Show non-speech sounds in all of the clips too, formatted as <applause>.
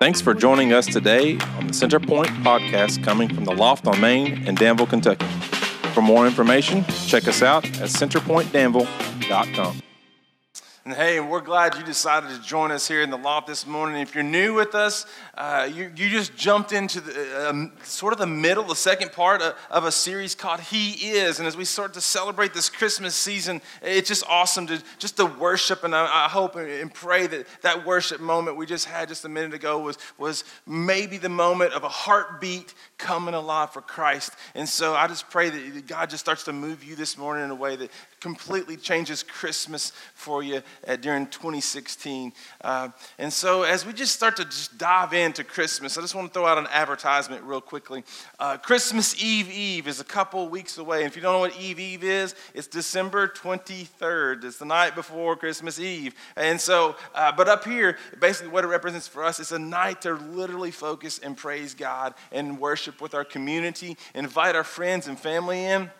Thanks for joining us today on the Centerpoint podcast coming from the Loft on Main in Danville, Kentucky. For more information, check us out at centerpointdanville.com. And hey, we're glad you decided to join us here in the loft this morning. If you're new with us, uh, you, you just jumped into the, um, sort of the middle, the second part of, of, a series called He Is. And as we start to celebrate this Christmas season, it's just awesome to just to worship. And I, I hope and pray that that worship moment we just had just a minute ago was, was maybe the moment of a heartbeat coming alive for Christ. And so I just pray that God just starts to move you this morning in a way that completely changes Christmas for you uh, during 2016. Uh, and so, as we just start to just dive into Christmas, I just want to throw out an advertisement real quickly. Uh, Christmas Eve Eve is a couple weeks away. And if you don't know what Eve Eve is, it's December 23rd. It's the night before Christmas Eve. And so, uh, but up here, basically what it represents for us is a night to literally focus and praise God and worship with our community, invite our friends and family in.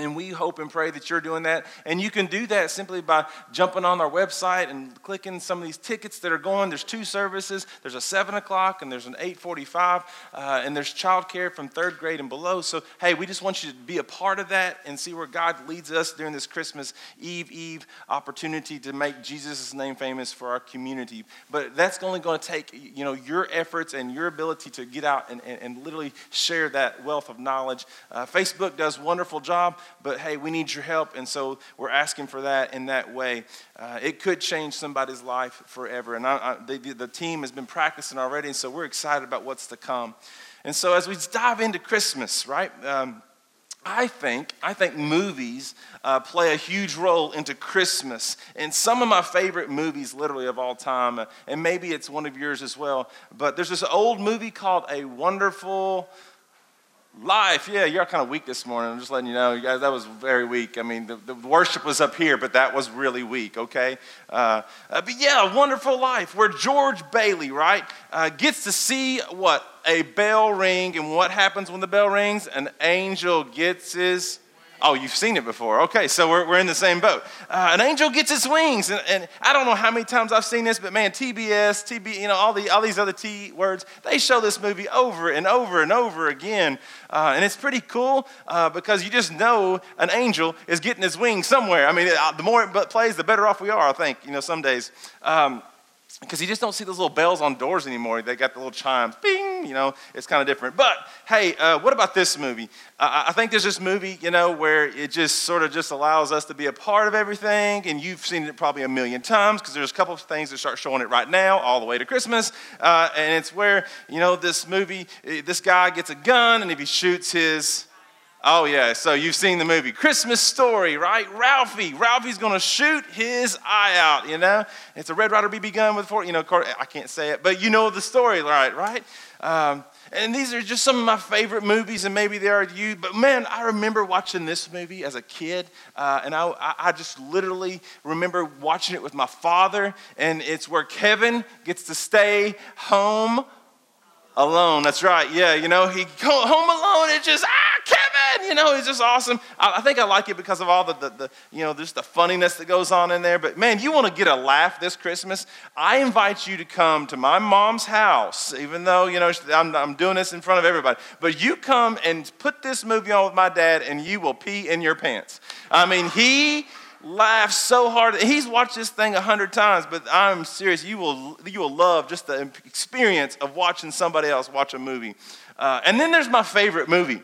And we hope and pray that you're doing that. And you can do that simply by jumping on our website and clicking some of these tickets that are going. There's two services. There's a 7 o'clock and there's an 845. Uh, and there's childcare from third grade and below. So, hey, we just want you to be a part of that and see where God leads us during this Christmas Eve Eve opportunity to make Jesus' name famous for our community. But that's only going to take, you know, your efforts and your ability to get out and, and, and literally share that wealth of knowledge. Uh, Facebook does a wonderful job but hey, we need your help. And so we're asking for that in that way. Uh, it could change somebody's life forever. And I, I, the, the team has been practicing already, and so we're excited about what's to come. And so as we dive into Christmas, right? Um, I think I think movies uh, play a huge role into Christmas, and some of my favorite movies, literally of all time, and maybe it's one of yours as well. But there's this old movie called A Wonderful Life, yeah, you're kind of weak this morning. I'm just letting you know, you guys, that was very weak. I mean, the, the worship was up here, but that was really weak, okay? Uh, uh, but yeah, wonderful life where George Bailey, right, uh, gets to see what? A bell ring, and what happens when the bell rings? An angel gets his Oh, you've seen it before. Okay, so we're, we're in the same boat. Uh, an angel gets its wings, and, and, I don't know how many times I've seen this, but man, TBS, TB, you know, all, the, all these other T words, they show this movie over and over and over again. Uh, and it's pretty cool uh, because you just know an angel is getting his wings somewhere. I mean, uh, the more it plays, the better off we are, I think, you know, some days. Um, because you just don't see those little bells on doors anymore. They got the little chimes, bing, you know, it's kind of different. But hey, uh, what about this movie? Uh, I think there's this movie, you know, where it just sort of just allows us to be a part of everything, and you've seen it probably a million times because there's a couple of things that start showing it right now, all the way to Christmas. Uh, and it's where, you know, this movie, eh, this guy gets a gun, and if he shoots his Oh, yeah. So you've seen the movie Christmas Story, right? Ralphie. Ralphie's going to shoot his eye out, you know? It's a Red Ryder BB gun with four, you know, I can't say it, but you know the story, right? Right? Um, and these are just some of my favorite movies, and maybe they are you. But man, I remember watching this movie as a kid, uh, and I, I just literally remember watching it with my father. And it's where Kevin gets to stay home alone. That's right. Yeah, you know, he go home alone. It just ah, Kevin. You know, it's just awesome. I, I think I like it because of all the, the, the, you know, just the funniness that goes on in there. But man, you want to get a laugh this Christmas? I invite you to come to my mom's house, even though you know I'm, I'm doing this in front of everybody. But you come and put this movie on with my dad, and you will pee in your pants. I mean, he laugh so hard. He's watched this thing a hundred times, but I'm serious. You will, you will love just the experience of watching somebody else watch a movie. Uh, and then there's my favorite movie.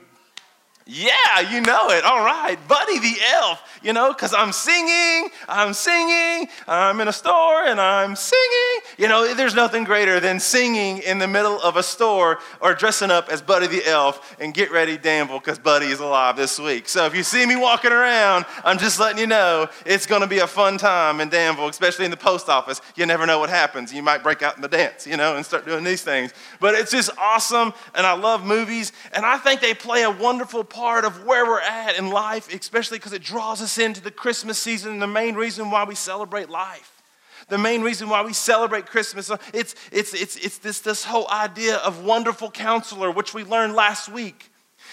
Yeah, you know it. All right. Buddy the Elf, you know, because I'm singing, I'm singing, I'm in a store and I'm singing. You know, there's nothing greater than singing in the middle of a store or dressing up as Buddy the Elf and get ready, Danville, because Buddy is alive this week. So if you see me walking around, I'm just letting you know it's going to be a fun time in Danville, especially in the post office. You never know what happens. You might break out in the dance, you know, and start doing these things. But it's just awesome, and I love movies, and I think they play a wonderful part of where we're at in life, especially because it draws us into the Christmas season the main reason why we celebrate life. The main reason why we celebrate Christmas, it's, it's, it's, it's this, this whole idea of wonderful counselor, which we learned last week.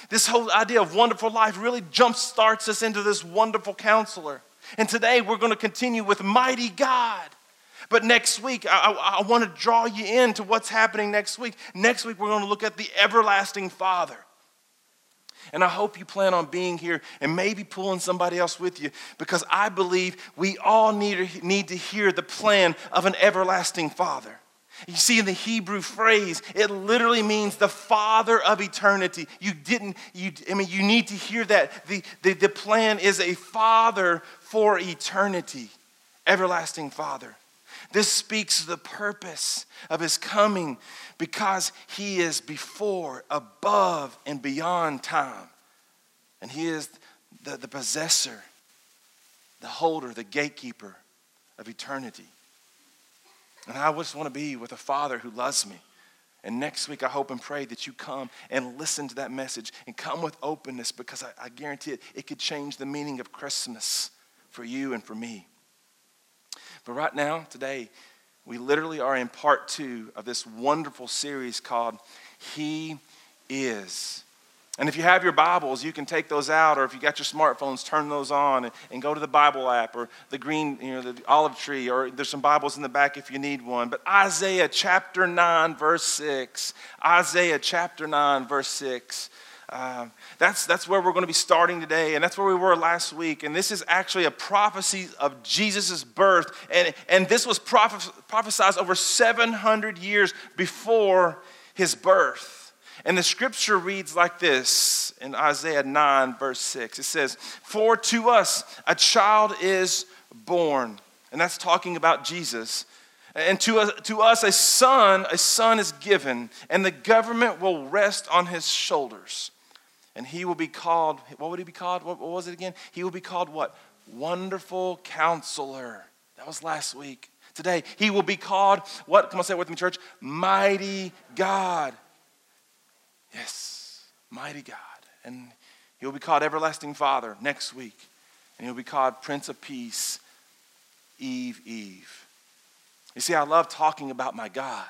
This whole idea of wonderful life really jump starts us into this wonderful counselor. And today we're going to continue with mighty God. But next week, I, I, I want to draw you into what's happening next week. Next week, we're going to look at the everlasting Father. And I hope you plan on being here and maybe pulling somebody else with you because I believe we all need, need to hear the plan of an everlasting Father. You see, in the Hebrew phrase, it literally means the Father of eternity. You didn't, you, I mean, you need to hear that. The, the, the plan is a Father for eternity, everlasting Father. This speaks the purpose of his coming because he is before, above, and beyond time. And he is the, the possessor, the holder, the gatekeeper of eternity. And I just want to be with a father who loves me. And next week, I hope and pray that you come and listen to that message and come with openness because I, I guarantee it, it could change the meaning of Christmas for you and for me. But right now, today, we literally are in part two of this wonderful series called He Is. And if you have your Bibles, you can take those out, or if you got your smartphones, turn those on and, and, go to the Bible app or the green, you know, the olive tree, or there's some Bibles in the back if you need one. But Isaiah chapter 9, verse 6. Isaiah chapter 9, verse 6. Uh, that's, that's where we're going to be starting today, and that's where we were last week. And this is actually a prophecy of Jesus' birth. And, and this was prophes- prophesied over 700 years before his birth. And the scripture reads like this in Isaiah 9, verse 6. It says, For to us a child is born. And that's talking about Jesus. And to us, to us, a son, a son is given, and the government will rest on his shoulders. And he will be called, what would he be called? What, what was it again? He will be called what? Wonderful counselor. That was last week. Today, he will be called, what? Come on, say it with me, church. Mighty God. Yes, mighty God. And he'll be called Everlasting Father next week. And he'll be called Prince of Peace, Eve, Eve. You see, I love talking about my God.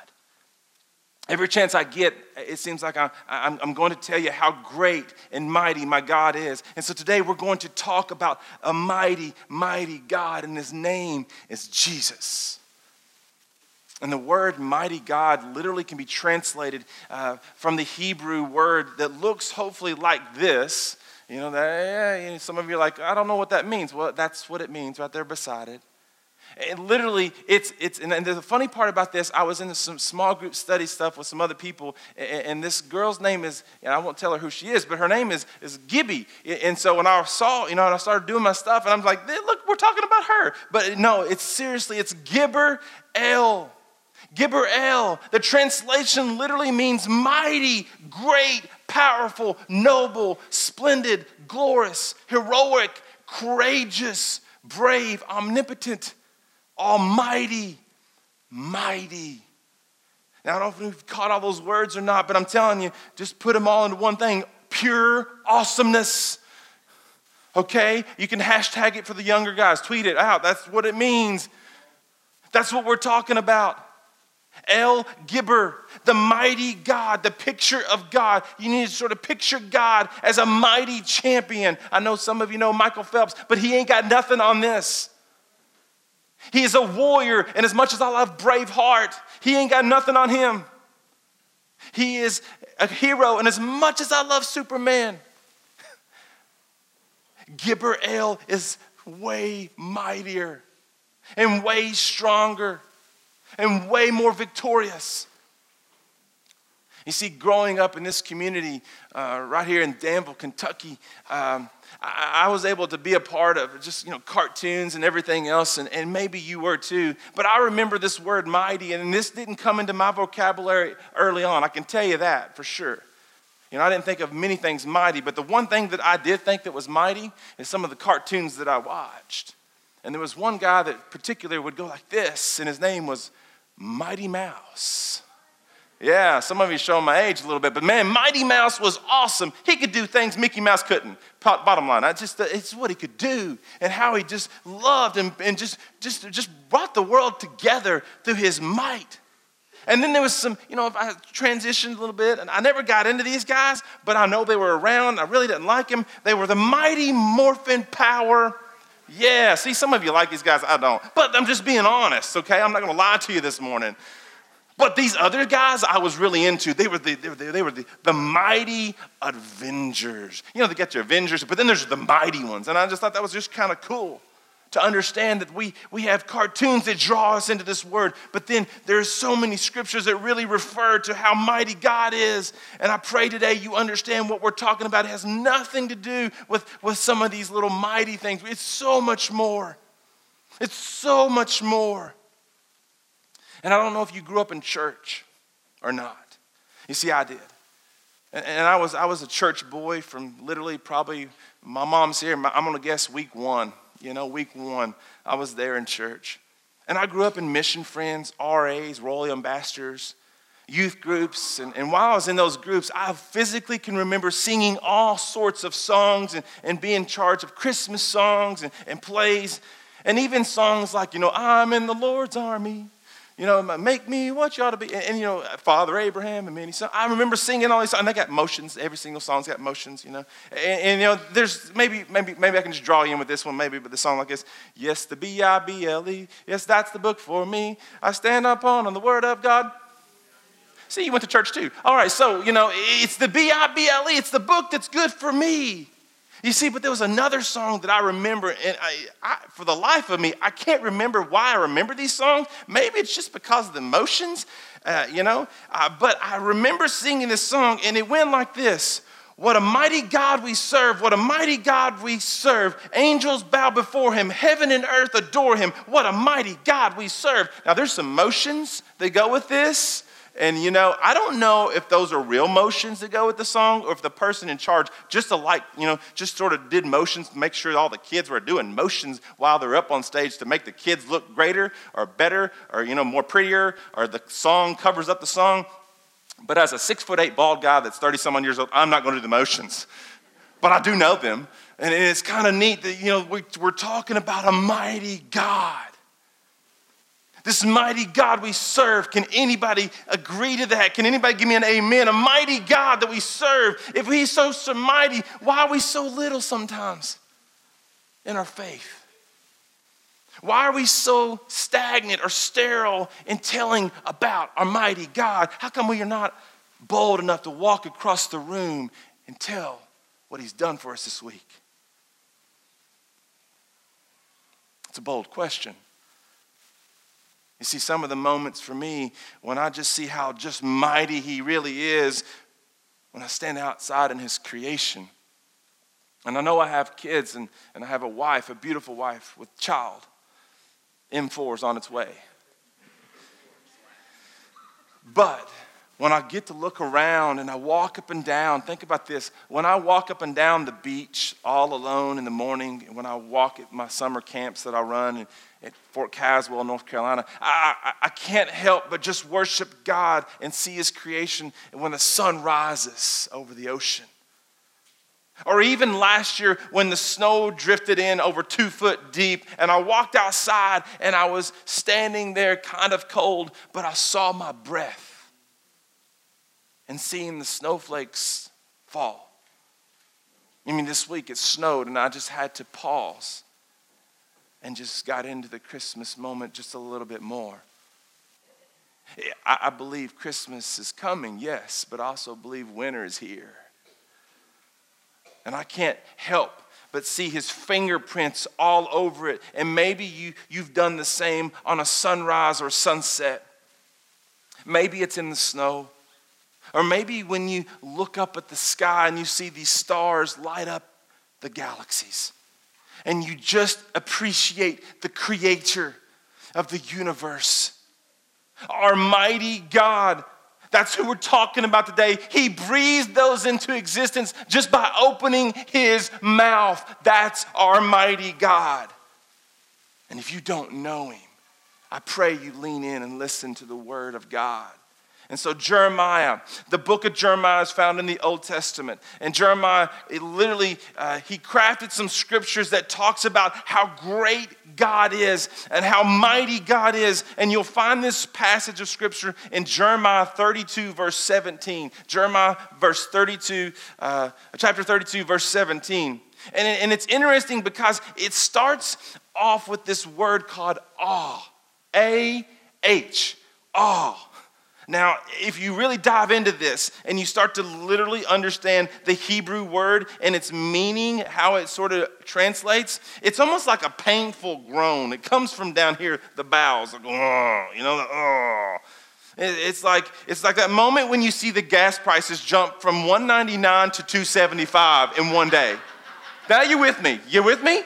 Every chance I get, it seems like I'm, I'm, going to tell you how great and mighty my God is. And so today we're going to talk about a mighty, mighty God, and his name is Jesus. And the word mighty God literally can be translated uh, from the Hebrew word that looks hopefully like this. You know, that, yeah, some of you are like, I don't know what that means. Well, that's what it means right there beside it. And literally, it's, it's and the funny part about this, I was in some small group study stuff with some other people, and, this girl's name is, and I won't tell her who she is, but her name is, is Gibby. And so when I saw, you know, and I started doing my stuff, and I'm like, look, we're talking about her. But no, it's seriously, it's Gibbor El. Gibbor El. The translation literally means mighty, great, powerful, noble, splendid, glorious, heroic, courageous, brave, omnipotent almighty, mighty. Now, I don't know if you've caught all those words or not, but I'm telling you, just put them all into one thing pure awesomeness. Okay? You can hashtag it for the younger guys, tweet it out. That's what it means. That's what we're talking about. El Gibbor, the mighty God, the picture of God. You need to sort of picture God as a mighty champion. I know some of you know Michael Phelps, but he ain't got nothing on this. He is a warrior, and as much as I love Braveheart, he ain't got nothing on him. He is a hero, and as much as I love Superman, <laughs> Gibbor El is way mightier and way stronger and way more victorious. You see, growing up in this community uh, right here in Danville, Kentucky, um, I, was able to be a part of just, you know, cartoons and everything else, and, and maybe you were too. But I remember this word mighty, and this didn't come into my vocabulary early on. I can tell you that for sure. You know, I didn't think of many things mighty, but the one thing that I did think that was mighty is some of the cartoons that I watched. And there was one guy that particularly would go like this, and his name was Mighty Mouse. Yeah, some of you showing my age a little bit, but man, Mighty Mouse was awesome. He could do things Mickey Mouse couldn't. Bottom line, I just uh, it's what he could do and how he just loved and, and just, just, just brought the world together through his might. And then there was some, you know, if I transitioned a little bit, and I never got into these guys, but I know they were around. I really didn't like them. They were the mighty morphin power Yeah, see, some of you like these guys, I don't. But I'm just being honest, okay? I'm not gonna lie to you this morning. But these other guys I was really into, they were the, they were the, they were the, the mighty Avengers. You know, they get your Avengers, but then there's the mighty ones. And I just thought that was just kind of cool to understand that we, we have cartoons that draw us into this word, but then there's so many scriptures that really refer to how mighty God is. And I pray today you understand what we're talking about. It has nothing to do with, with some of these little mighty things. It's so much more. It's so much more. And I don't know if you grew up in church or not. You see, I did. And, I, was, I was a church boy from literally probably, my mom's here, I'm gonna guess week one. You know, week one, I was there in church. And I grew up in mission friends, RAs, Royal Ambassadors, youth groups. And, and while I was in those groups, I physically can remember singing all sorts of songs and, and being in charge of Christmas songs and, and plays. And even songs like, you know, I'm in the Lord's army you know, make me what you ought to be. And, and, you know, Father Abraham and many sons. I remember singing all these songs. And they got motions. Every single song's got motions, you know. And, and, you know, there's maybe, maybe, maybe I can just draw you in with this one, maybe, but the song like this. Yes, the B-I-B-L-E. Yes, that's the book for me. I stand upon on the word of God. See, you went to church too. All right, so, you know, it's the B-I-B-L-E. It's the book that's good for me. You see, but there was another song that I remember, and I, I, for the life of me, I can't remember why I remember these songs. Maybe it's just because of the emotions, uh, you know. Uh, but I remember singing this song, and it went like this What a mighty God we serve, what a mighty God we serve. Angels bow before him, heaven and earth adore him. What a mighty God we serve. Now, there's some motions that go with this. And you know, I don't know if those are real motions that go with the song or if the person in charge just to like, you know, just sort of did motions to make sure all the kids were doing motions while they're up on stage to make the kids look greater or better or, you know, more prettier or the song covers up the song. But as a six foot eight bald guy that's 30 some years old, I'm not going to do the motions. But I do know them. And it's kind of neat that, you know, we're talking about a mighty God this mighty God we serve. Can anybody agree to that? Can anybody give me an amen? A mighty God that we serve. If He's so, so mighty, why are we so little sometimes in our faith? Why are we so stagnant or sterile in telling about our mighty God? How come we are not bold enough to walk across the room and tell what He's done for us this week? It's a bold question. You see, some of the moments for me when I just see how just mighty He really is when I stand outside in His creation. And I know I have kids and, and I have a wife, a beautiful wife with child. M4 is on its way. But when I get to look around and I walk up and down, think about this. When I walk up and down the beach all alone in the morning, and when I walk at my summer camps that I run at Fort Caswell, North Carolina, I, I, I can't help but just worship God and see His creation when the sun rises over the ocean. Or even last year when the snow drifted in over two foot deep, and I walked outside and I was standing there kind of cold, but I saw my breath and seeing the snowflakes fall. I mean, this week it snowed, and I just had to pause and just got into the Christmas moment just a little bit more. I, believe Christmas is coming, yes, but also believe winter is here. And I can't help but see his fingerprints all over it. And maybe you, you've done the same on a sunrise or sunset. Maybe it's in the snow. Or maybe when you look up at the sky and you see these stars light up the galaxies, and you just appreciate the creator of the universe. Our mighty God. That's who we're talking about today. He breathed those into existence just by opening his mouth. That's our mighty God. And if you don't know him, I pray you lean in and listen to the word of God. And so, Jeremiah, the book of Jeremiah is found in the Old Testament. And Jeremiah, it literally, uh, he crafted some scriptures that talks about how great God is and how mighty God is. And you'll find this passage of scripture in Jeremiah 32, verse 17. Jeremiah, verse 32, uh, chapter 32, verse 17. And, and it's interesting because it starts off with this word called awe. A H. Awe. Now, if you really dive into this and you start to literally understand the Hebrew word and its meaning, how it sort of translates, it's almost like a painful groan. It comes from down here, the bowels, like, you know, oh. It's like, it's like that moment when you see the gas prices jump from 199 to 275 in one day. Now you with me? You with me?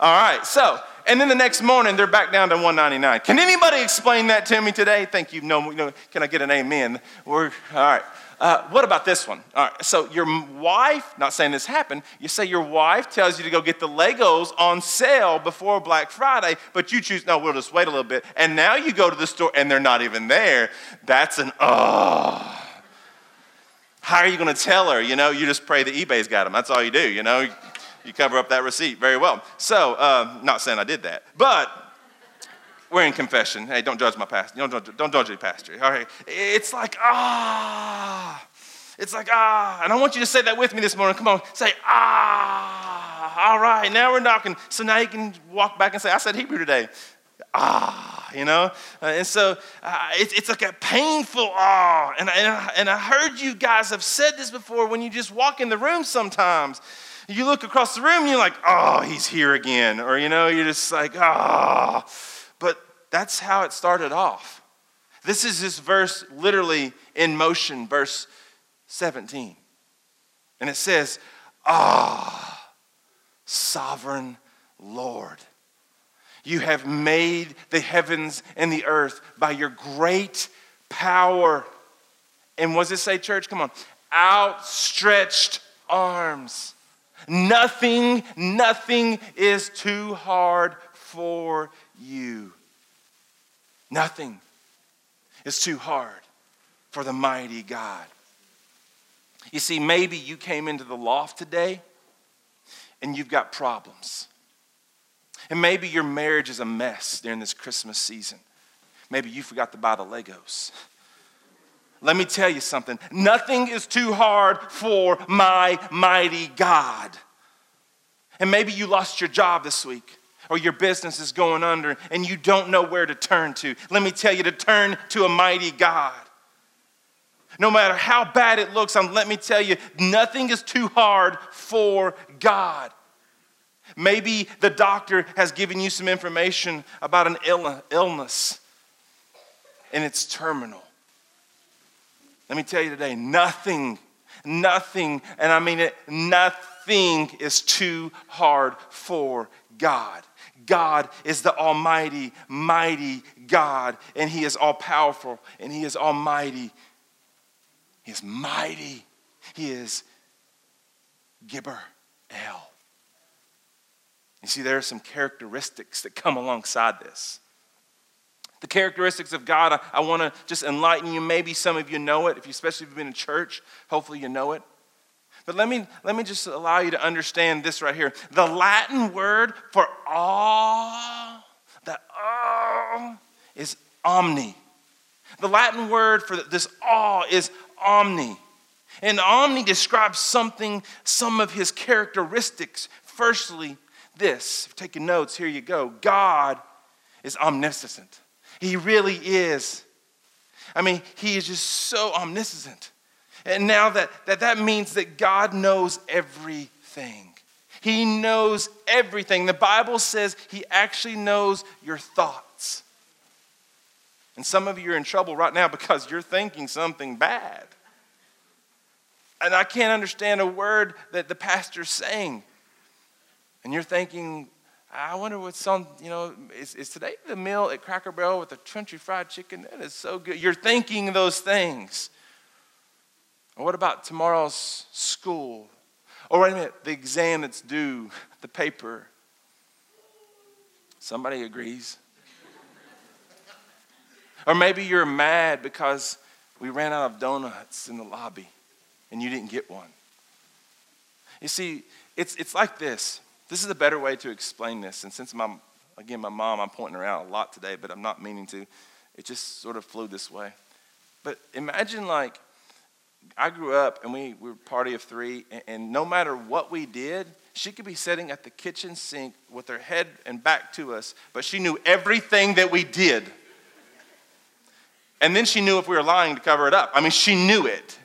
All right. So, and then the next morning they're back down to 199. Can anybody explain that to me today? Thank you. No, no can I get an amen? We're all right. Uh, what about this one? All right, so your wife, not saying this happened, you say your wife tells you to go get the Legos on sale before Black Friday, but you choose, no, we'll just wait a little bit. And now you go to the store and they're not even there. That's an, oh. How are you going to tell her? You know, you just pray that eBay's got them. That's all you do, you know. You cover up that receipt very well. So, uh, not saying I did that, but we're in confession. Hey, don't judge my pastor. Don't, don't, don't judge the pastor. All right. It's like, ah. It's like, ah. And I want you to say that with me this morning. Come on. Say, ah. All right. Now we're knocking. So now you can walk back and say, I said Hebrew today. Ah, you know? Uh, and so uh, it's, it's like a painful ah. And, and, I, and I heard you guys have said this before when you just walk in the room sometimes you look across the room and you're like, oh, he's here again. Or, you know, you're just like, ah. Oh. But that's how it started off. This is this verse literally in motion, verse 17. And it says, Ah, sovereign Lord, you have made the heavens and the earth by your great power. And what does it say, church? Come on. Outstretched arms. Nothing, nothing is too hard for you. Nothing is too hard for the mighty God. You see, maybe you came into the loft today and you've got problems. And maybe your marriage is a mess during this Christmas season. Maybe you forgot to buy the Legos. Let me tell you something nothing is too hard for my mighty God. And maybe you lost your job this week or your business is going under and you don't know where to turn to, let me tell you to turn to a mighty God. No matter how bad it looks, um, let me tell you, nothing is too hard for God. Maybe the doctor has given you some information about an illness and it's terminal. Let me tell you today, nothing, nothing, and I mean it, nothing is too hard for God. God is the Almighty, mighty God, and He is all powerful, and He is almighty. He is mighty. He is Gibbor El. You see, there are some characteristics that come alongside this. The characteristics of God, I, I want to just enlighten you. Maybe some of you know it, if you, especially if you've been in church. Hopefully, you know it. But let me, let me just allow you to understand this right here. The Latin word for awe, that awe, is omni. The Latin word for this awe is omni. And omni describes something, some of his characteristics. Firstly, this, if taking notes, here you go. God is omniscient. He really is. I mean, he is just so omniscient. And now that, that that means that God knows everything. He knows everything. The Bible says He actually knows your thoughts. And some of you are in trouble right now <laughs> because you're thinking something bad. And I can't understand a word that the pastor's saying. And you're thinking, I wonder what's on, you know, is, is today the meal at Cracker Barrel with the country fried chicken? That is so good. You're thinking those things. Or what about tomorrow's school? Or wait a minute, the exam that's due, <laughs> the paper. Somebody agrees. or maybe you're mad because we ran out of donuts in the lobby and you didn't get one. You see, it's, it's like this. This is a better way to explain this. And since my, again, my mom, I'm pointing her out a lot today, but I'm not meaning to. It just sort of flew this way. But imagine like I grew up and we, we were a party of three, and, and no matter what we did, She could be sitting at the kitchen sink with her head and back to us, but she knew everything that we did. And then she knew if we were lying to cover it up. I mean, she knew it.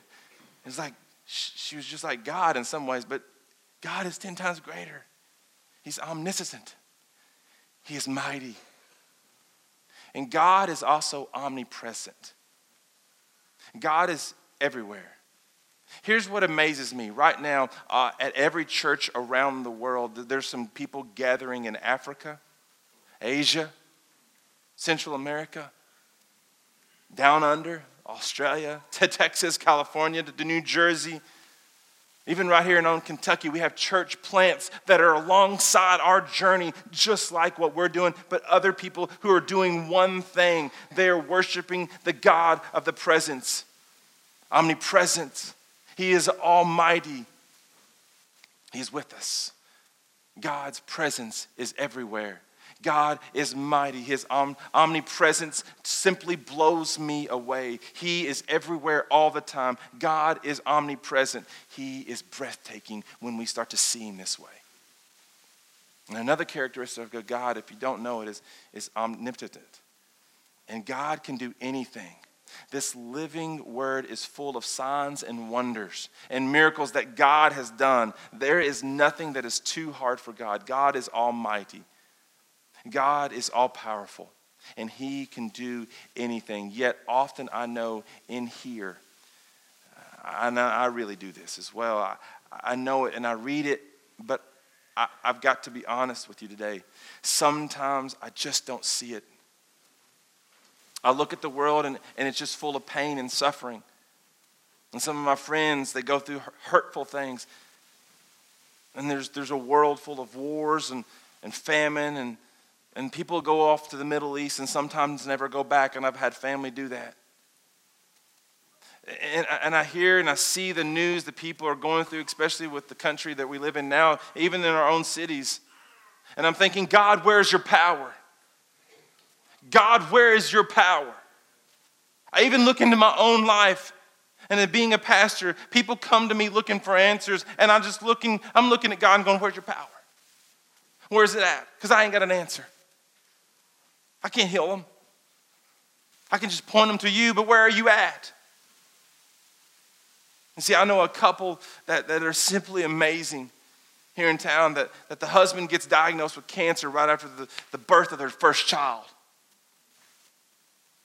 It's like she was just like God in some ways, but God is 10 times greater. He's omniscient, He is mighty. And God is also omnipresent. God is everywhere. Here's what amazes me. Right now, uh, at every church around the world, there's some people gathering in Africa, Asia, Central America, down under, Australia, to <laughs> Texas, California, to New Jersey. Even right here in Own, Kentucky, we have church plants that are alongside our journey, just like what we're doing, but other people who are doing one thing. They are worshiping the God of the presence, omnipresent. He is almighty. He's with us. God's presence is everywhere. God is mighty. His om- omnipresence simply blows me away. He is everywhere all the time. God is omnipresent. He is breathtaking when we start to see Him this way. And another characteristic of God, if you don't know it, is, is omnipotent. And God can do anything. This living word is full of signs and wonders and miracles that God has done. There is nothing that is too hard for God. God is almighty. God is all powerful and he can do anything. Yet often I know in here, know I really do this as well. I, I know it and I read it, but I, I've got to be honest with you today. Sometimes I just don't see it. I look at the world and, and it's just full of pain and suffering. And some of my friends, they go through hurtful things. And there's, there's a world full of wars and, and famine and and people go off to the Middle East and sometimes never go back, and I've had family do that. And, and I hear and I see the news that people are going through, especially with the country that we live in now, even in our own cities. And I'm thinking, God, where's your power? God, where is your power? I even look into my own life. And being a pastor, people come to me looking for answers, and I'm just looking, I'm looking at God and going, Where's your power? Where's it at? Because I ain't got an answer. I can't heal them. I can just point them to you, but where are you at? And see, I know a couple that, that are simply amazing here in town that, that the husband gets diagnosed with cancer right after the, the birth of their first child.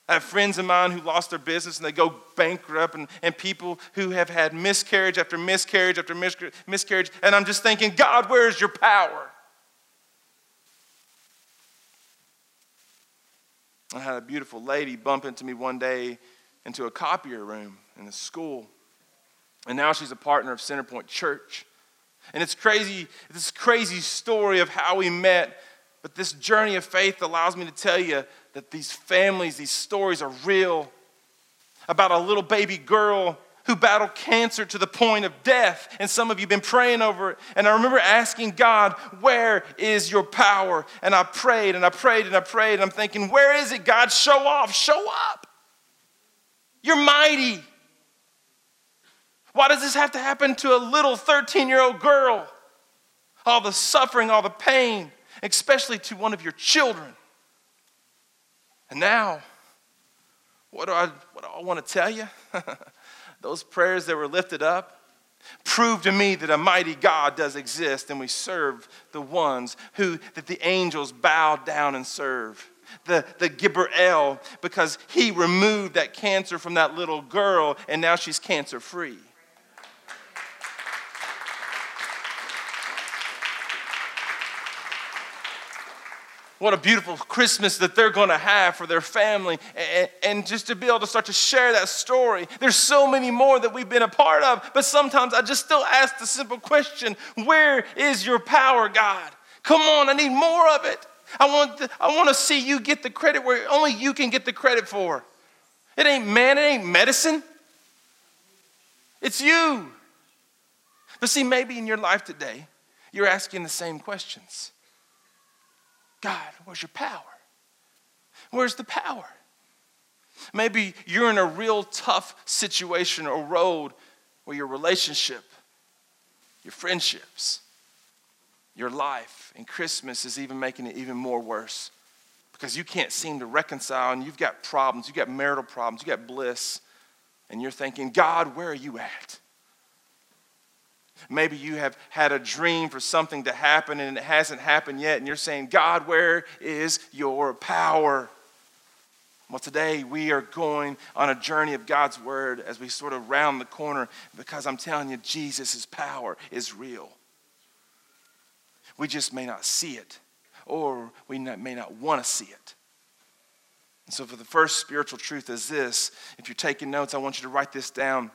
I have friends of mine who lost their business and they go bankrupt, and, and people who have had miscarriage after miscarriage after miscarriage. And I'm just thinking, God, where is your power? I had a beautiful lady bump into me one day into a copier room in the school. And now she's a partner of Centerpoint Church. And it's crazy, this crazy story of how we met, but this journey of faith allows me to tell you that these families, these stories are real. About a little baby girl who battled cancer to the point of death. And some of you have been praying over it. And I remember asking God, Where is your power? And I prayed and I prayed and I prayed. And I'm thinking, Where is it, God? Show off, show up. You're mighty. Why does this have to happen to a little 13 year old girl? All the suffering, all the pain, especially to one of your children. And now, what do I, what do I want to tell you? <laughs> those prayers that were lifted up prove to me that a mighty God does exist and we serve the ones who that the angels bow down and serve. The, the Gabriel, because he removed that cancer from that little girl and now she's cancer free. What a beautiful Christmas that they're going to have for their family. And, just to be able to start to share that story. There's so many more that we've been a part of, but sometimes I just still ask the simple question Where is your power, God? Come on, I need more of it. I want, to, I want to see you get the credit where only you can get the credit for. It ain't man, it ain't medicine. It's you. But see, maybe in your life today, you're asking the same questions. God, where's your power? Where's the power? Maybe you're in a real tough situation or road where your relationship, your friendships, your life, and Christmas is even making it even more worse because you can't seem to reconcile and you've got problems, you've got marital problems, you've got bliss, and you're thinking, God, where are you at? Maybe you have had a dream for something to happen and it hasn't happened yet, and you're saying, God, where is your power? Well, today we are going on a journey of God's word as we sort of round the corner because I'm telling you, Jesus' power is real. We just may not see it, or we may not want to see it. And so, for the first spiritual truth is this if you're taking notes, I want you to write this down.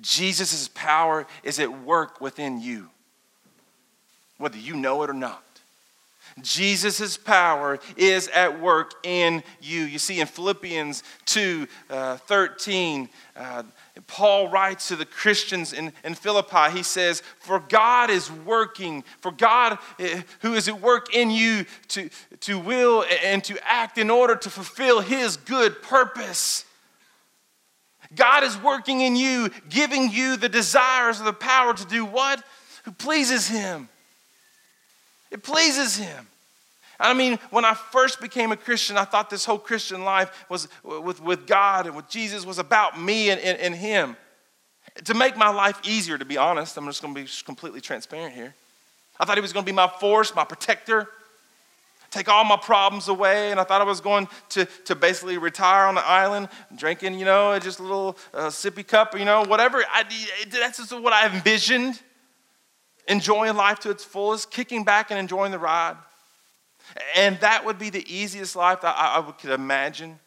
Jesus' power is at work within you, whether you know it or not. Jesus' power is at work in you. You see, in Philippians 2 uh, 13, uh, Paul writes to the Christians in, in Philippi, he says, For God is working, for God uh, who is at work in you to, to will and to act in order to fulfill his good purpose. God is working in you, giving you the desires or the power to do what? Who pleases Him. It pleases Him. I mean, when I first became a Christian, I thought this whole Christian life was with, with God and with Jesus was about me and, and, and Him. To make my life easier, to be honest, I'm just going to be completely transparent here. I thought He was going to be my force, my protector, take all my problems away. And I thought I was going to, to basically retire on the island, drinking, you know, just a little uh, sippy cup, you know, whatever. I, that's just what I envisioned. Enjoying life to its fullest, kicking back and enjoying the ride. And that would be the easiest life that I, I could imagine.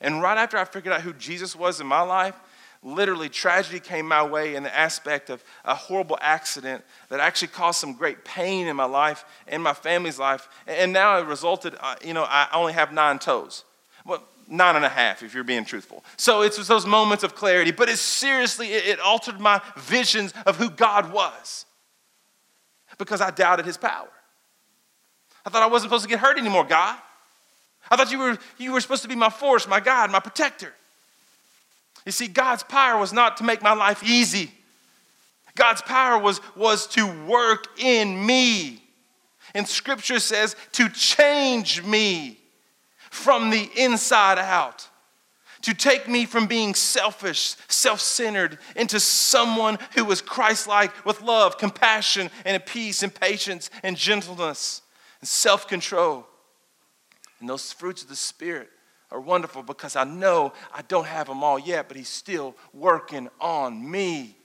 And right after I figured out who Jesus was in my life, literally tragedy came my way in the aspect of a horrible accident that actually caused some great pain in my life and my family's life. And now it resulted, uh, you know, I only have nine toes. Well, nine and a half if you're being truthful. So it's those moments of clarity, but it seriously, it altered my visions of who God was because I doubted his power. I thought I wasn't supposed to get hurt anymore, God. I thought you were, you were supposed to be my force, my God, my protector. You see, God's power was not to make my life easy. God's power was, was to work in me. And scripture says to change me from the inside out, to take me from being selfish, self centered, into someone who was Christ like with love, compassion, and peace, and patience, and gentleness, and self control. And those fruits of the Spirit are wonderful because I know I don't have them all yet, but He's still working on me.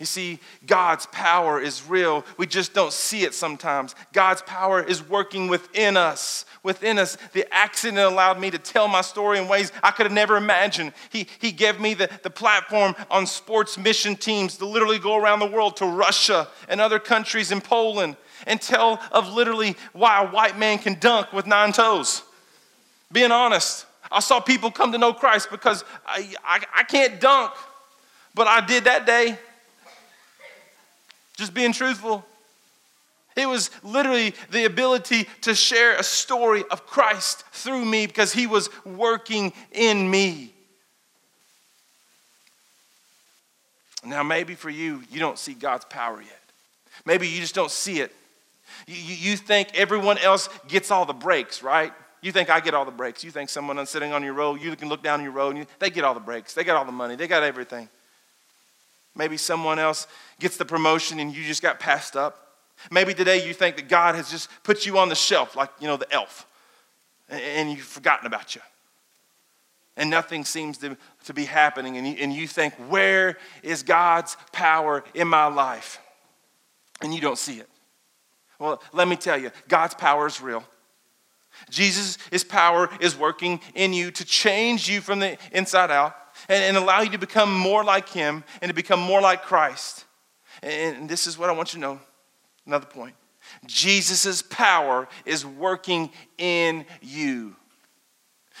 You see, God's power is real. We just don't see it sometimes. God's power is working within us. Within us. The accident allowed me to tell my story in ways I could have never imagined. He, he gave me the, the platform on sports mission teams to literally go around the world to Russia and other countries in Poland and tell of literally why a white man can dunk with nine toes. Being honest, I saw people come to know Christ because I, I, I can't dunk, but I did that day. Just being truthful. It was literally the ability to share a story of Christ through me because he was working in me. Now, maybe for you, you don't see God's power yet. Maybe you just don't see it. You, you, think everyone else gets all the breaks, right? You think I get all the breaks. You think someone sitting on your road, you can look down your road, and you, they get all the breaks. They got all the money. They got everything. Maybe someone else gets the promotion and you just got passed up. Maybe today you think that God has just put you on the shelf like, you know, the elf, and you've forgotten about you. And nothing seems to, to be happening, and you, and you think, where is God's power in my life? And you don't see it. Well, let me tell you, God's power is real. Jesus' power is working in you to change you from the inside out and, and allow you to become more like Him and to become more like Christ. And, and this is what I want you to know. Another point Jesus' power is working in you.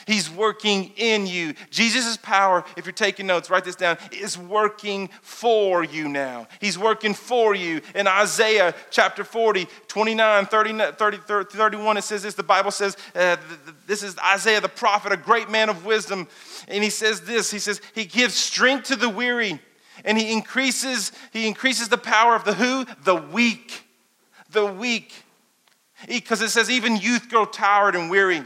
He's working in you. Jesus' power, if you're taking notes, write this down, is working for you now. He's working for you. In Isaiah chapter 40, 29, 30, 30 31, it says this. The Bible says, uh, this is Isaiah the prophet, a great man of wisdom. And he says this He says, He gives strength to the weary And he increases, he increases the power of the who? The weak. The weak. Because it says, even youth grow tired and weary.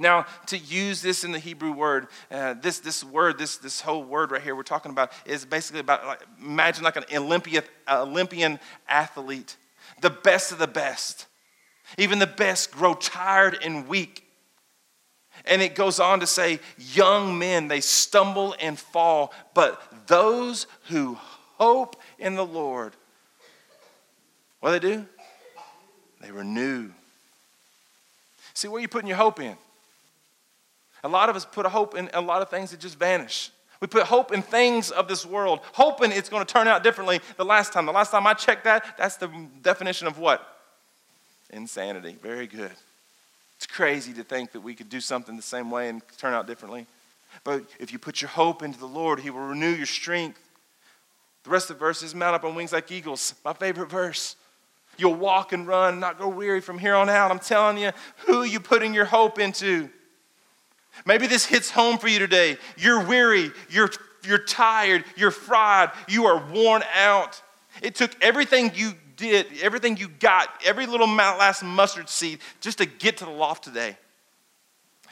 Now, to use this in the Hebrew word, uh, this, this word, this, this whole word right here we're talking about is basically about, like, imagine like an Olympian, Olympian athlete, the best of the best. Even the best grow tired and weak. And it goes on to say, young men, they stumble and fall, but those who hope in the Lord, what do they do? They renew. See, where are you putting your hope in? A lot of us put hope in a lot of things that just vanish. We put hope in things of this world, hoping it's going to turn out differently the last time. The last time I checked that, that's the definition of what? Insanity. Very good. It's crazy to think that we could do something the same way and turn out differently. But if you put your hope into the Lord, He will renew your strength. The rest of the verse is mount up on wings like eagles. My favorite verse. You'll walk and run, not grow weary from here on out. I'm telling you, who are you putting your hope into? Maybe this hits home for you today. You're weary, you're, you're tired, you're fried, you are worn out. It took everything you did, everything you got, every little last mustard seed just to get to the loft today,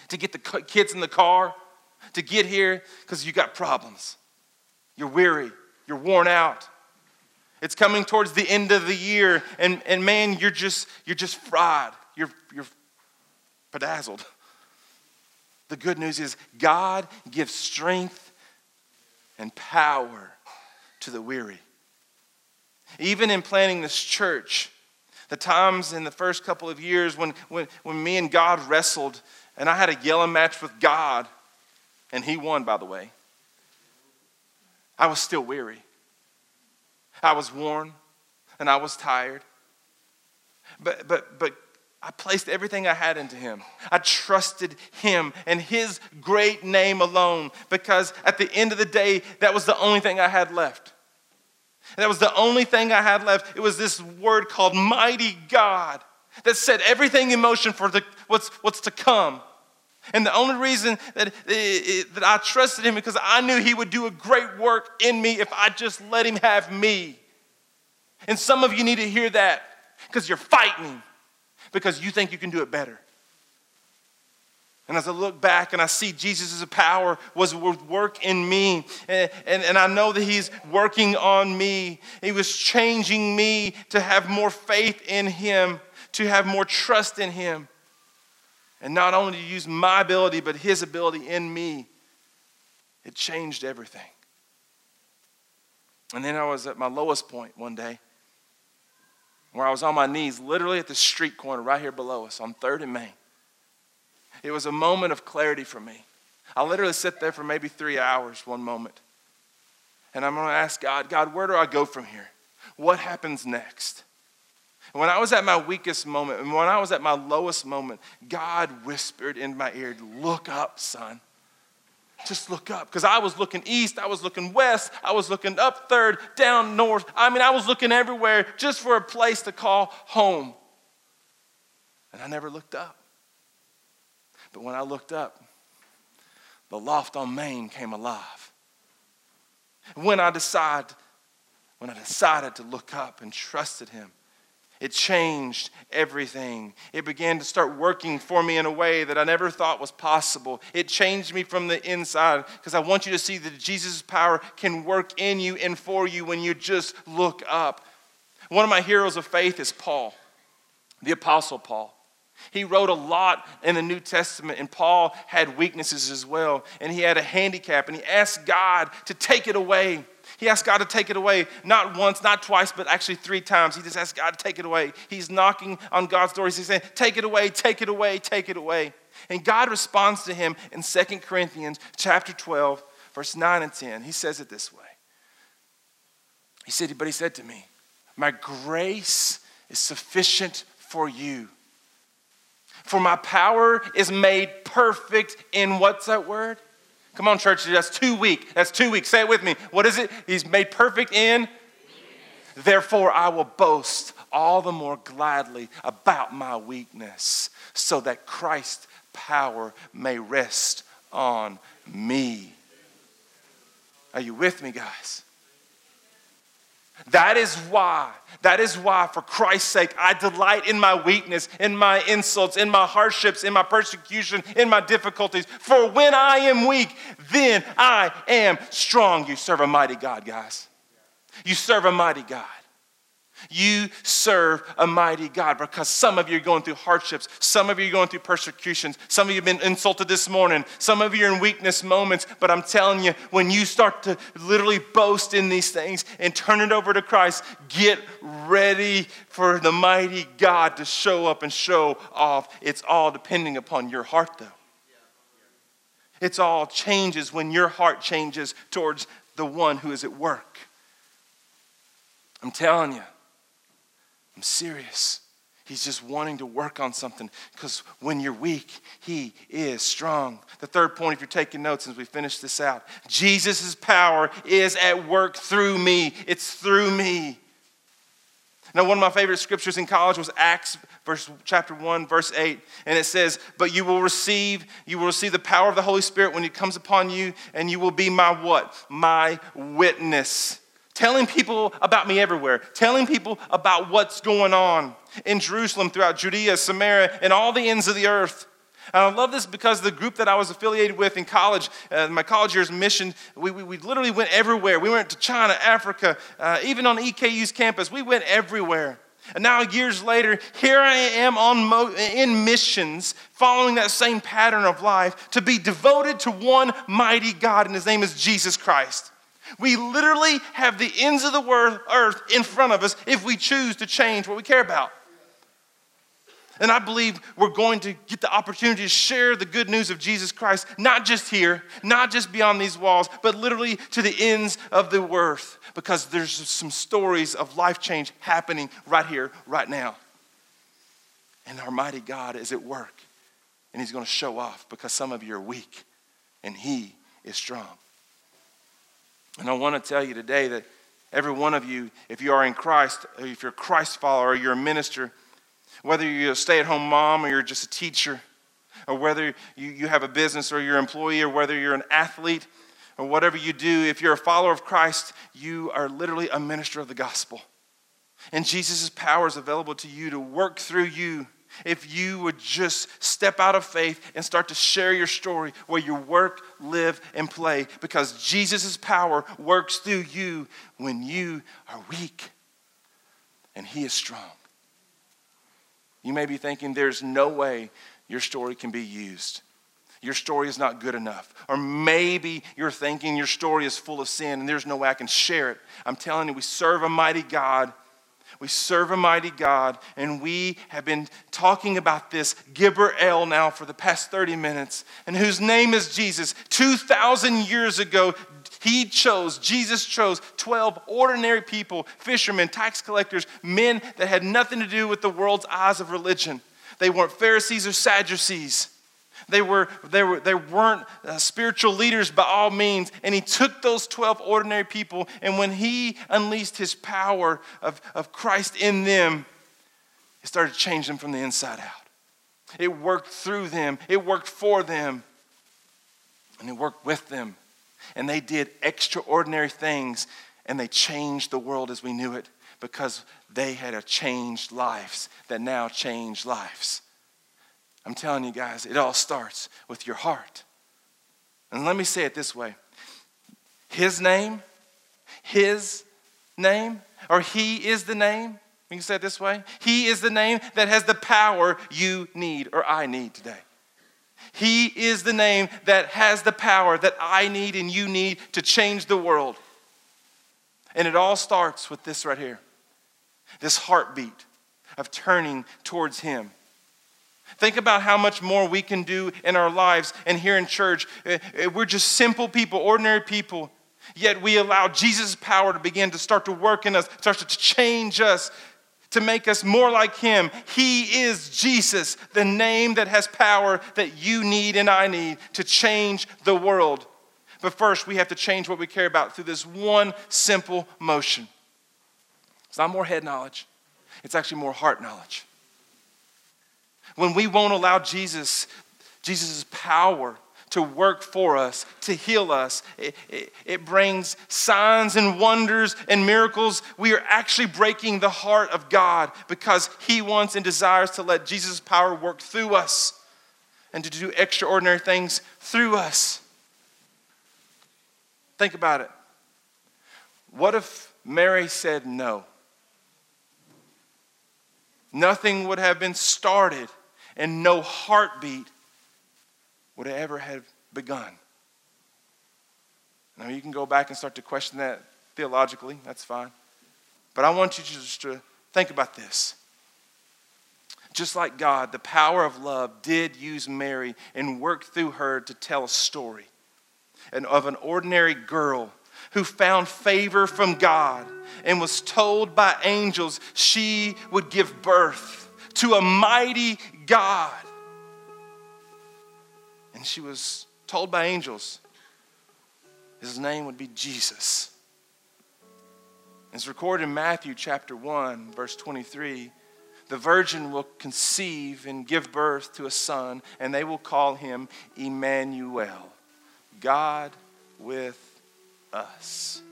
to get the kids in the car, to get here because you got problems. You're weary, you're worn out. It's coming towards the end of the year, and, and man, you're just, you're just fried. You're, you're bedazzled. The good news is God gives strength and power to the weary. Even in planning this church, the times in the first couple of years when, when, when me and God wrestled, and I had a yelling match with God, and He won, by the way, I was still weary. I was worn and I was tired. But, but, but I placed everything I had into him. I trusted him and his great name alone because at the end of the day, that was the only thing I had left. That was the only thing I had left. It was this word called mighty God that set everything in motion for the, what's, what's to come. And the only reason that, eh, eh, that I trusted him because I knew he would do a great work in me if I just let him have me. And some of you need to hear that because you're fighting because you think you can do it better. And as I look back and I see Jesus' power was work in me, and, and, and I know that He's working on me. He was changing me to have more faith in Him, to have more trust in Him. And not only to use my ability, but His ability in me. It changed everything. And then I was at my lowest point one day where I was on my knees, literally at the street corner right here below us on 3rd and Main. It was a moment of clarity for me. I literally sit there for maybe three hours one moment. And I'm going to ask God, God, where do I go from here? What happens next? when I was at my weakest moment and when I was at my lowest moment, God whispered in my ear, Look up, son. Just look up. Because I was looking east, I was looking west, I was looking up third, down north. I mean, I was looking everywhere just for a place to call home. And I never looked up. But when I looked up, the loft on Main came alive. When I decided, when I decided to look up and trusted him, it changed everything. It began to start working for me in a way that I never thought was possible. It changed me from the inside because I want you to see that Jesus' power can work in you and for you when you just look up. One of my heroes of faith is Paul, the Apostle Paul. He wrote a lot in the New Testament, and Paul had weaknesses as well, and he had a handicap, and he asked God to take it away. He asked God to take it away, not once, not twice, but actually three times. He just asked God to take it away. He's knocking on God's door. He's saying, Take it away, take it away, take it away. And God responds to him in 2 Corinthians chapter 12, verse 9 and 10. He says it this way. He said, But he said to me, My grace is sufficient for you. For my power is made perfect in what's that word? Come on, church, that's too weak. That's too weak. Say it with me. What is it? He's made perfect in? Therefore, I will boast all the more gladly about my weakness, so that Christ's power may rest on me. Are you with me, guys? That is why, that is why, for Christ's sake, I delight in my weakness, in my insults, in my hardships, in my persecution, in my difficulties. For when I am weak, then I am strong. You serve a mighty God, guys. You serve a mighty God. You serve a mighty God because some of you are going through hardships. Some of you are going through persecutions. Some of you have been insulted this morning. Some of you are in weakness moments. But I'm telling you, when you start to literally boast in these things and turn it over to Christ, get ready for the mighty God to show up and show off. It's all depending upon your heart, though. It's all changes when your heart changes towards the one who is at work. I'm telling you. I'm serious. He's just wanting to work on something because when you're weak, He is strong. The third point, if you're taking notes as we finish this out, Jesus' power is at work through me. It's through me. Now, one of my favorite scriptures in college was Acts verse chapter 1 verse 8 and it says but you will receive you will receive the power of the holy spirit when it comes upon you and you will be my what my witness telling people about me everywhere, telling people about what's going on in Jerusalem, throughout Judea, Samaria, and all the ends of the earth. And I love this because the group that I was affiliated with in college, uh, my college years mission, we, we, we, literally went everywhere. We went to China, Africa, uh, even on EKU's campus. We went everywhere. And now, years later, here I am on mo- in missions, following that same pattern of life to be devoted to one mighty God, and his name is Jesus Christ. We literally have the ends of the earth in front of us if we choose to change what we care about. And I believe we're going to get the opportunity to share the good news of Jesus Christ, not just here, not just beyond these walls, but literally to the ends of the earth, because there's some stories of life change happening right here, right now. And our mighty God is at work, and He's going to show off because some of you are weak, and He is strong. And I want to tell you today that every one of you, if you are in Christ, if you're a Christ follower, or you're a minister, whether you're a stay at home mom or you're just a teacher, or whether you, you have a business or you're an employee, or whether you're an athlete, or whatever you do, if you're a follower of Christ, you are literally a minister of the gospel. And Jesus' power is available to you to work through you if you would just step out of faith and start to share your story where you work, live, and play because Jesus' power works through you when you are weak and He is strong. You may be thinking there's no way your story can be used. Your story is not good enough. Or maybe you're thinking your story is full of sin and there's no way I can share it. I'm telling you, we serve a mighty God we serve a mighty God, and we have been talking about this Gibbor El now for the past 30 minutes, and whose name is Jesus. 2,000 years ago, he chose, Jesus chose 12 ordinary people, fishermen, tax collectors, men that had nothing to do with the world's eyes of religion. They weren't Pharisees or Sadducees. They, were, they, were, they weren't uh, spiritual leaders by all means. And he took those 12 ordinary people, and when he unleashed his power of, of Christ in them, it started to change them from the inside out. It worked through them, it worked for them, and it worked with them. And they did extraordinary things, and they changed the world as we knew it because they had a changed lives that now change lives. I'm telling you guys, it all starts with your heart. And let me say it this way His name, His name, or He is the name. We can say it this way He is the name that has the power you need or I need today. He is the name that has the power that I need and you need to change the world. And it all starts with this right here this heartbeat of turning towards Him. Think about how much more we can do in our lives and here in church. Eh, eh, we're just simple people, ordinary people, yet we allow Jesus' power to begin to start to work in us, start to change us, to make us more like Him. He is Jesus, the name that has power that you need and I need to change the world. But first, we have to change what we care about through this one simple motion. It's not more head knowledge, it's actually more heart knowledge when we won't allow Jesus, Jesus' power to work for us, to heal us. It, it, it, brings signs and wonders and miracles. We are actually breaking the heart of God because He wants and desires to let Jesus' power work through us and to do extraordinary things through us. Think about it. What if Mary said no? Nothing would have been started and no heartbeat would ever have begun. Now, you can go back and start to question that theologically, that's fine. But I want you just to think about this. Just like God, the power of love did use Mary and worked through her to tell a story and of an ordinary girl who found favor from God and was told by angels she would give birth to a mighty God. And she was told by angels his name would be Jesus. It's recorded in Matthew chapter 1, verse 23. The virgin will conceive and give birth to a son, and they will call him Emmanuel, God with us.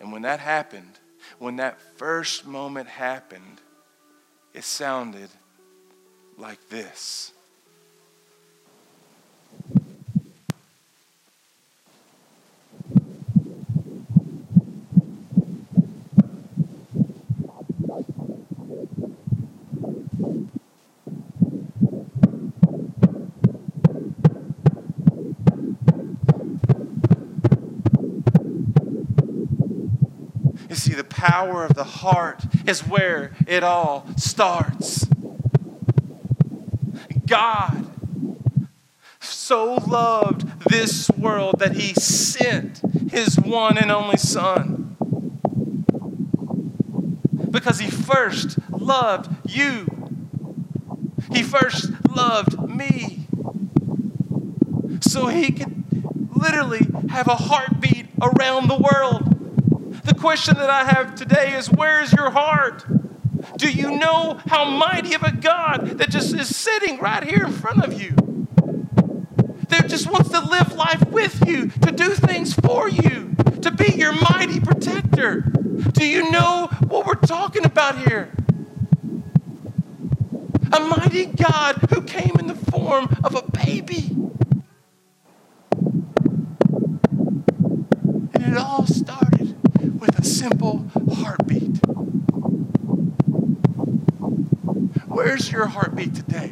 And when that happened, when that first moment happened, it sounded like this. You see, the power of the heart is where it all starts. God so loved this world that he sent his one and only Son. Because he first loved you, he first loved me. So he could literally have a heartbeat around the world. The question that I have today is where's your heart? Do you know how mighty of a God that just is sitting right here in front of you? That just wants to live life with you, to do things for you, to be your mighty protector. Do you know what we're talking about here? A mighty God who came in the form of a baby. And it all started with a simple heartbeat. Where's your heartbeat today?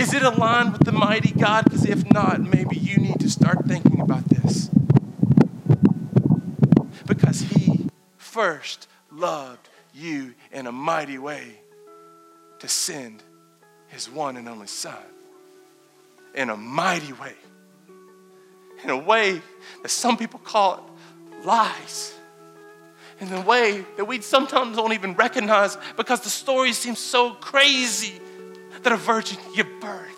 Is it aligned with the mighty God? Because if not, maybe you need to start thinking about this. Because He first loved you in a mighty way to send His one and only Son in a mighty way. In a way that some people call it lies in a way that we sometimes don't even recognize because the story seems so crazy that a virgin give birth.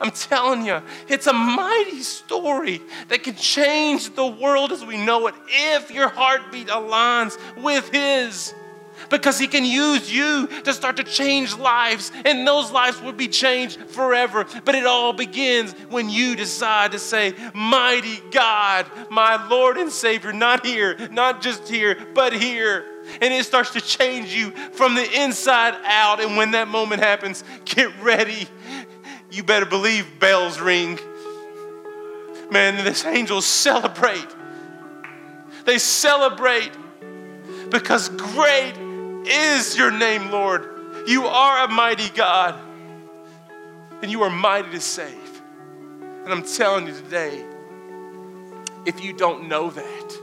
I'm telling you, it's a mighty story that can change the world as we know it if your heartbeat aligns with His because He can use you to start to change lives, and those lives will be changed forever. But it all begins when you decide to say, Mighty God, my Lord and Savior, not here, not just here, but here. And it starts to change you from the inside out. And when that moment happens, get ready. You better believe bells ring. Man, this angels celebrate. They celebrate because great is your name, Lord. You are a mighty God, and you are mighty to save. And I'm telling you today, if you don't know that,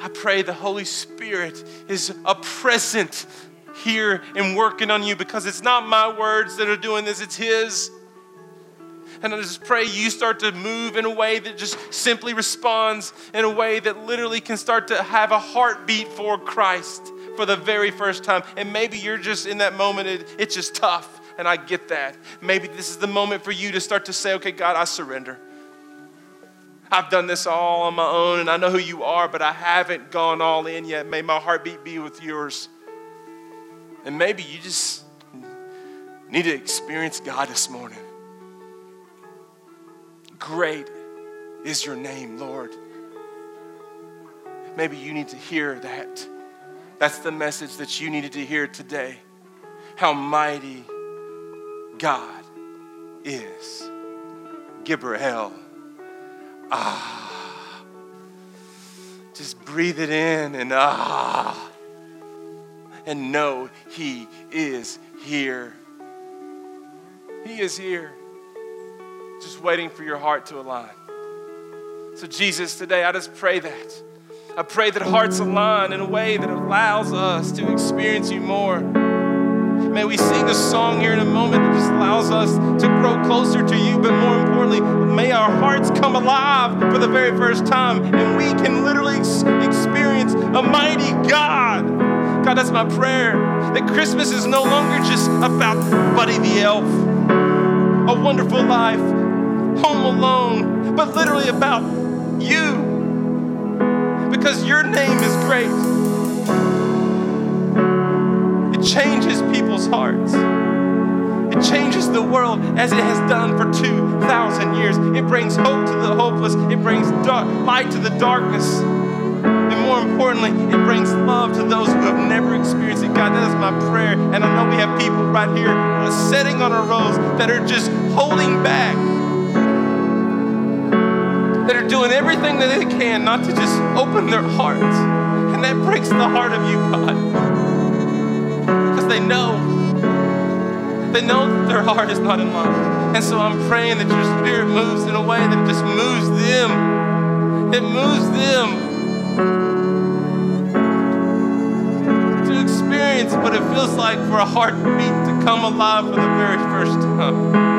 I pray the Holy Spirit is a present here and working on you because it's not my words that are doing this, it's His. And I just pray you start to move in a way that just simply responds in a way that literally can start to have a heartbeat for Christ for the very first time. And maybe you're just in that moment, it, it's just tough. And I get that. Maybe this is the moment for you to start to say, okay, God, I surrender. I've done this all on my own and I know who you are, but I haven't gone all in yet. May my heartbeat be with yours. And maybe you just need to experience God this morning. Great is your name, Lord. Maybe you need to hear that. That's the message that you needed to hear today. How mighty God is. Gibreel. Ah. Just breathe it in and ah. And know He is here. He is here. Just waiting for your heart to align. So, Jesus, today I just pray that. I pray that hearts align in a way that allows us to experience you more. May we sing a song here in a moment that just allows us to grow closer to you, but more importantly, may our hearts come alive for the very first time and we can literally ex- experience a mighty God. God, that's my prayer. That Christmas is no longer just about Buddy the Elf, a wonderful life, home alone, but literally about you. Because your name is great. It changes people's hearts. It changes the world as it has done for 2,000 years. It brings hope to the hopeless, it brings dark, light to the darkness. And more importantly, it brings love to those who have never experienced it. God, that is my prayer. And I know we have people right here sitting on our rows that are just holding back that are doing everything that they can not to just open their hearts. And that breaks the heart of you, God. Because they know. They know that their heart is not in line. And so I'm praying that your spirit moves in a way that just moves them. It moves them to experience what it feels like for a heartbeat to come alive for the very first time.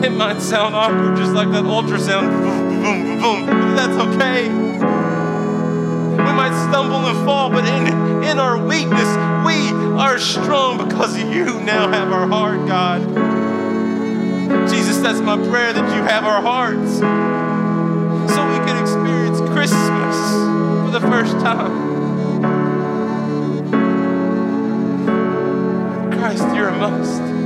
<laughs> It might sound awkward, just like that ultrasound. Boom, boom, boom, boom. That's okay. We might stumble and fall, but in, in our weakness, we are strong because you now have our heart, God. Jesus, that's my prayer that you have our hearts so we can experience Christmas for the first time. Christ, you're a must.